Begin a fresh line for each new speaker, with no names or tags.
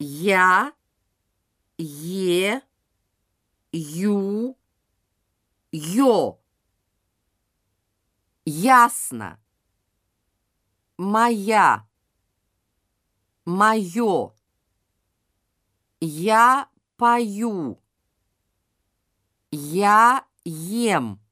Я, Е, Ю, Ё. Ясно. Моя. Моё. Я пою. Я ем.